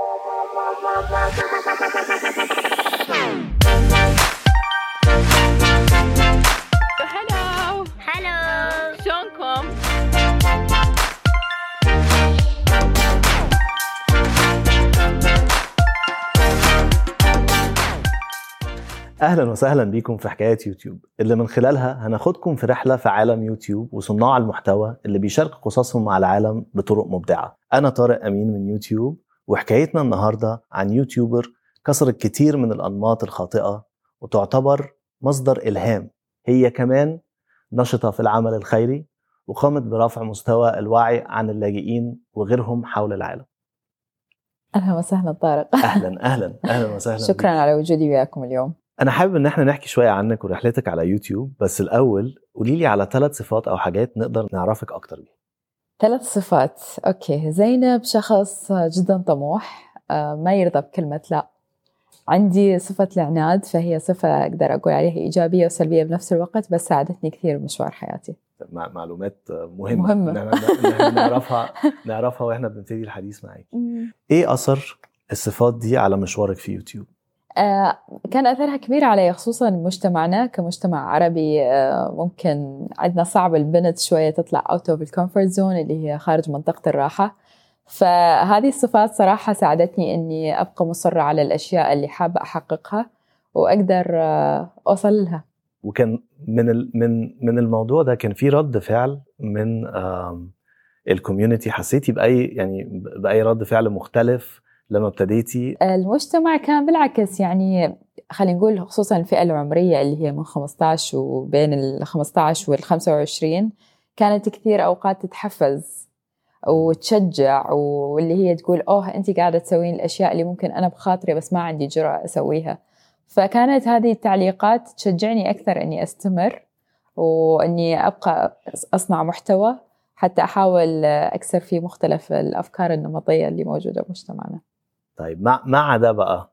هلو هلو شلونكم؟ أهلا وسهلا بيكم في حكاية يوتيوب. اللي من خلالها هناخدكم في رحلة في عالم يوتيوب وصناع المحتوى اللي بيشاركوا قصصهم مع العالم بطرق مبدعة. أنا طارق أمين من يوتيوب. وحكايتنا النهارده عن يوتيوبر كسرت كتير من الأنماط الخاطئة وتعتبر مصدر إلهام. هي كمان نشطة في العمل الخيري وقامت برفع مستوى الوعي عن اللاجئين وغيرهم حول العالم. أهلا وسهلا طارق. أهلا أهلا أهلا وسهلا شكرا بيك. على وجودي وياكم اليوم. أنا حابب إن إحنا نحكي شوية عنك ورحلتك على يوتيوب بس الأول قولي لي على ثلاث صفات أو حاجات نقدر نعرفك أكتر بيها. ثلاث صفات. أوكي زينب شخص جدا طموح آه، ما يرضى بكلمة لا. عندي صفة العناد فهي صفة أقدر أقول عليها إيجابية وسلبية بنفس الوقت بس ساعدتني كثير بمشوار حياتي. مع- معلومات مهمة. إحنا نعرفها نعرفها وإحنا بنبتدي الحديث معاك. إيه أثر الصفات دي على مشوارك في يوتيوب؟ كان أثرها كبير علي خصوصا مجتمعنا كمجتمع عربي. آه، ممكن عندنا صعب البنت شوية تطلع of the comfort zone اللي هي خارج منطقة الراحة. فهذه الصفات صراحة ساعدتني إني أبقى مصرة على الأشياء اللي حابة أحققها وأقدر آه، أوصل لها. وكان من من من الموضوع ده كان في رد فعل من الكوميونتي. حسيتي بأي يعني بأي رد فعل مختلف؟ لما ابتديتي؟ المجتمع كان بالعكس يعني خلينا نقول خصوصا الفئة العمرية اللي هي من 15 وبين ال 15 وال 25 كانت كثير أوقات تتحفز وتشجع واللي هي تقول أوه أنت قاعدة تسوين الأشياء اللي ممكن أنا بخاطري بس ما عندي جرأة أسويها. فكانت هذه التعليقات تشجعني أكثر إني أستمر وإني أبقى أصنع محتوى حتى أحاول أكسر في مختلف الأفكار النمطية اللي موجودة بمجتمعنا. طيب مع مع ده بقى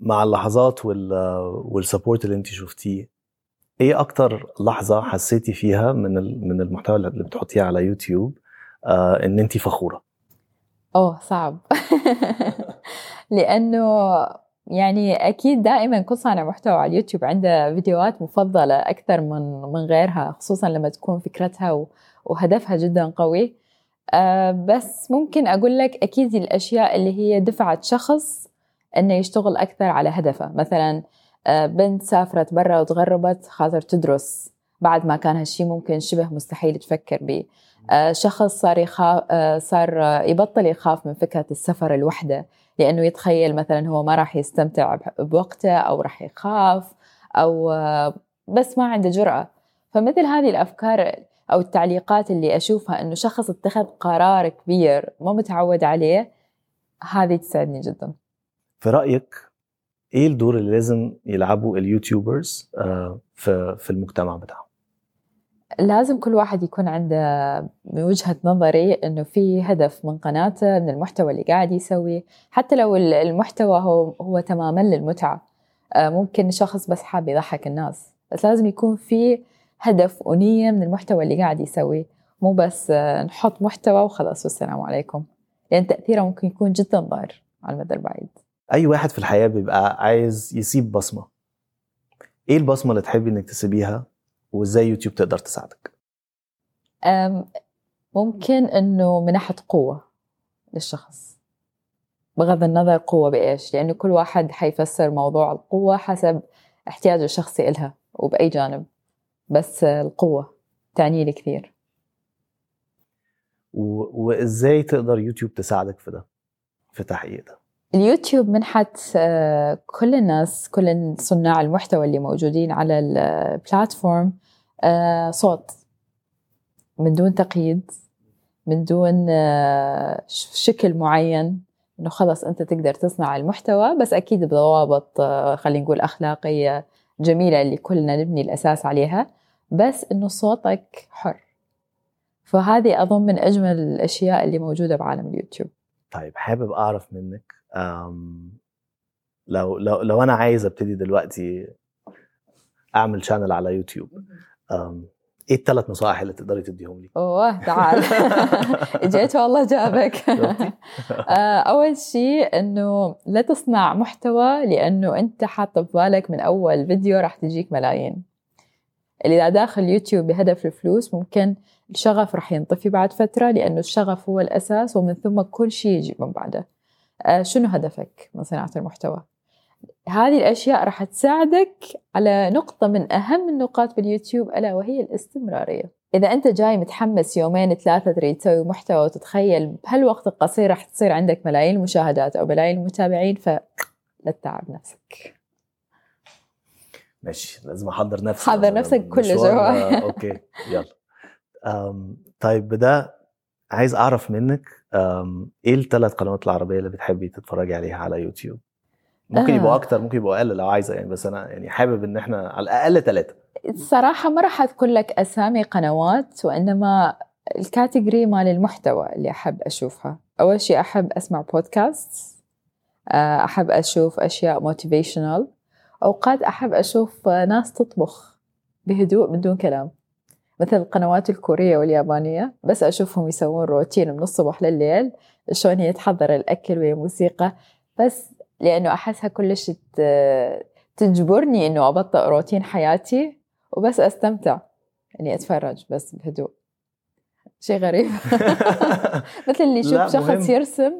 مع اللحظات وال وال support اللي انت شفتيه إيه أكتر لحظة حسيتي فيها من من المحتوى اللي بتحطيه على يوتيوب آه ان انت فخورة؟ اوه صعب. لأنه يعني أكيد دائما كل صانع محتوى على اليوتيوب عنده فيديوهات مفضلة أكثر من من غيرها خصوصا لما تكون فكرتها وهدفها جدا قوي. بس ممكن أقول لك أكيد الأشياء اللي هي دفعت شخص إنه يشتغل أكثر على هدفه. مثلا آه، بنت سافرت برا وتغربت خاطر تدرس. بعد ما كان هالشيء ممكن شبه مستحيل تفكر به آه، شخص صار يخاف آه، صار آه، يبطل يخاف من فكرة السفر الوحدة. لأنه يتخيل مثلا هو ما راح يستمتع بوقته أو راح يخاف آه، بس ما عنده جرأة. فمثل هذه الأفكار أو التعليقات اللي أشوفها أنه شخص اتخذ قرار كبير ما متعود عليه هذه تسعدني جدا. في رأيك إيه الدور اللي لازم يلعبوا اليوتيوبرز آه في المجتمع بتاعهم؟ لازم كل واحد يكون عنده من وجهة نظري إنه في هدف من قناته من المحتوى اللي قاعد يسويه. حتى لو ال- المحتوى هو هو تماما للمتعة آه، ممكن شخص بس حاب يضحك الناس. بس لازم يكون في هدف ونية من المحتوى اللي قاعد يسويه مو بس آه، نحط محتوى وخلاص والسلام عليكم. لأن تأثيره ممكن يكون جدا ضار على المدى البعيد. أي واحد في الحياة بيبقى عايز يسيب بصمة. إيه البصمة اللي تحبي إنك تسيبيها؟ وإزاي يوتيوب تقدر تساعدك؟ أم، ممكن إنه من ناحية قوة للشخص. بغض النظر قوة بإيش. لأنه كل واحد حيفسر موضوع القوة حسب احتياجه الشخصي إلها وبأي جانب. بس القوة تعني لي كثير. و... وإزاي تقدر يوتيوب تساعدك في ده في تحقيق ده؟ اليوتيوب منحت آه، كل الناس كل صناع المحتوى اللي موجودين على البلاتفورم آه، صوت. من دون تقييد من دون آه، شكل معين إنه خلص أنت تقدر تصنع المحتوى بس أكيد بضوابط خلينا نقول أخلاقية جميلة اللي كلنا نبني الأساس عليها. بس إنه صوتك حر. فهذه أظن من أجمل الأشياء اللي موجودة بعالم اليوتيوب. طيب حابب أعرف منك لو لو لو أنا عايز أبتدي دلوقتي أعمل channel على يوتيوب إيه الثلاث نصائح اللي تقدري تديهم لي؟ أوه تعال. جيت والله جابك. آه، أول شيء إنه لا تصنع محتوى لأنه أنت حاط ببالك من أول فيديو راح تجيك ملايين. اللي اذا داخل يوتيوب بهدف الفلوس ممكن الشغف راح ينطفي بعد فترة لأنه الشغف هو الأساس ومن ثم كل شيء يجي من بعده. آه، شنو هدفك من صناعة المحتوى؟ هذه الأشياء راح تساعدك على نقطة من أهم النقاط باليوتيوب ألا وهي الاستمرارية. إذا أنت جاي متحمس يومين ثلاثة تريد تسوي محتوى وتتخيل بهالوقت القصير راح تصير عندك ملايين المشاهدات أو ملايين المتابعين فلا تتعب نفسك. ماشي لازم أحضر نفسي حضر نفسك كل جوا okay يلا. طيب بدا عايز أعرف منك إيه الثلاث قنوات العربية اللي بتحبي تتفرجي عليها على يوتيوب؟ ممكن يبقوا آه. أكتر ممكن يبقوا أقل لو عايزة يعني بس أنا يعني حابب إن إحنا على الأقل ثلاثة الصراحة ما راح أذكر لك أسامي قنوات وإنما ال category مال المحتوى اللي أحب أشوفها. أول شيء أحب أسمع بودكاست آه، أحب أشوف أشياء motivational أوقات أحب أشوف ناس تطبخ بهدوء بدون كلام مثل القنوات الكورية واليابانية بس أشوفهم يسوون روتين من الصبح لليل شلون هي تحضر الأكل وهي موسيقى بس لأنه أحسها كلش تجبرني إنه أبطئ روتين حياتي وبس أستمتع إني أتفرج بس بهدوء شيء غريب مثل اللي يشوف شخص مهم. يرسم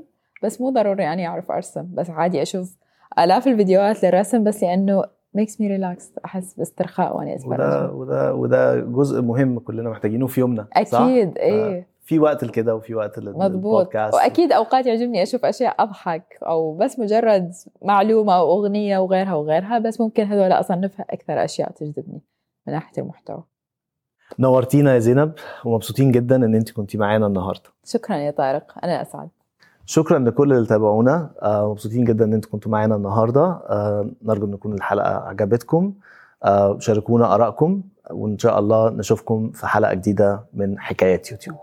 بس مو ضروري يعني أعرف أرسم بس عادي أشوف آلاف الفيديوهات للرسم بس لأنه makes me relax أحس باسترخاء وأنا اتفرج وده وده وده جزء مهم كلنا محتاجينه في يومنا أكيد إيه. في وقت لكده وفي وقت مضبوط. وأكيد أوقات يعجبني أشوف أشياء أضحك أو بس مجرد معلومة أو أغنية وغيرها وغيرها بس ممكن هذول أصنفها أكثر أشياء تجذبني من ناحية المحتوى. نورتينا يا زينب ومبسوطين جدا إن أنت كنتي معانا النهارده. شكرا يا طارق أنا أسعد. شكرا لكل اللي تابعونا. آه مبسوطين جدا إن أنتم كنتوا معانا النهارده. آه نرجو إن تكون الحلقة عجبتكم. آه شاركونا آرائكم وإن شاء الله نشوفكم في حلقة جديدة من حكايات يوتيوب.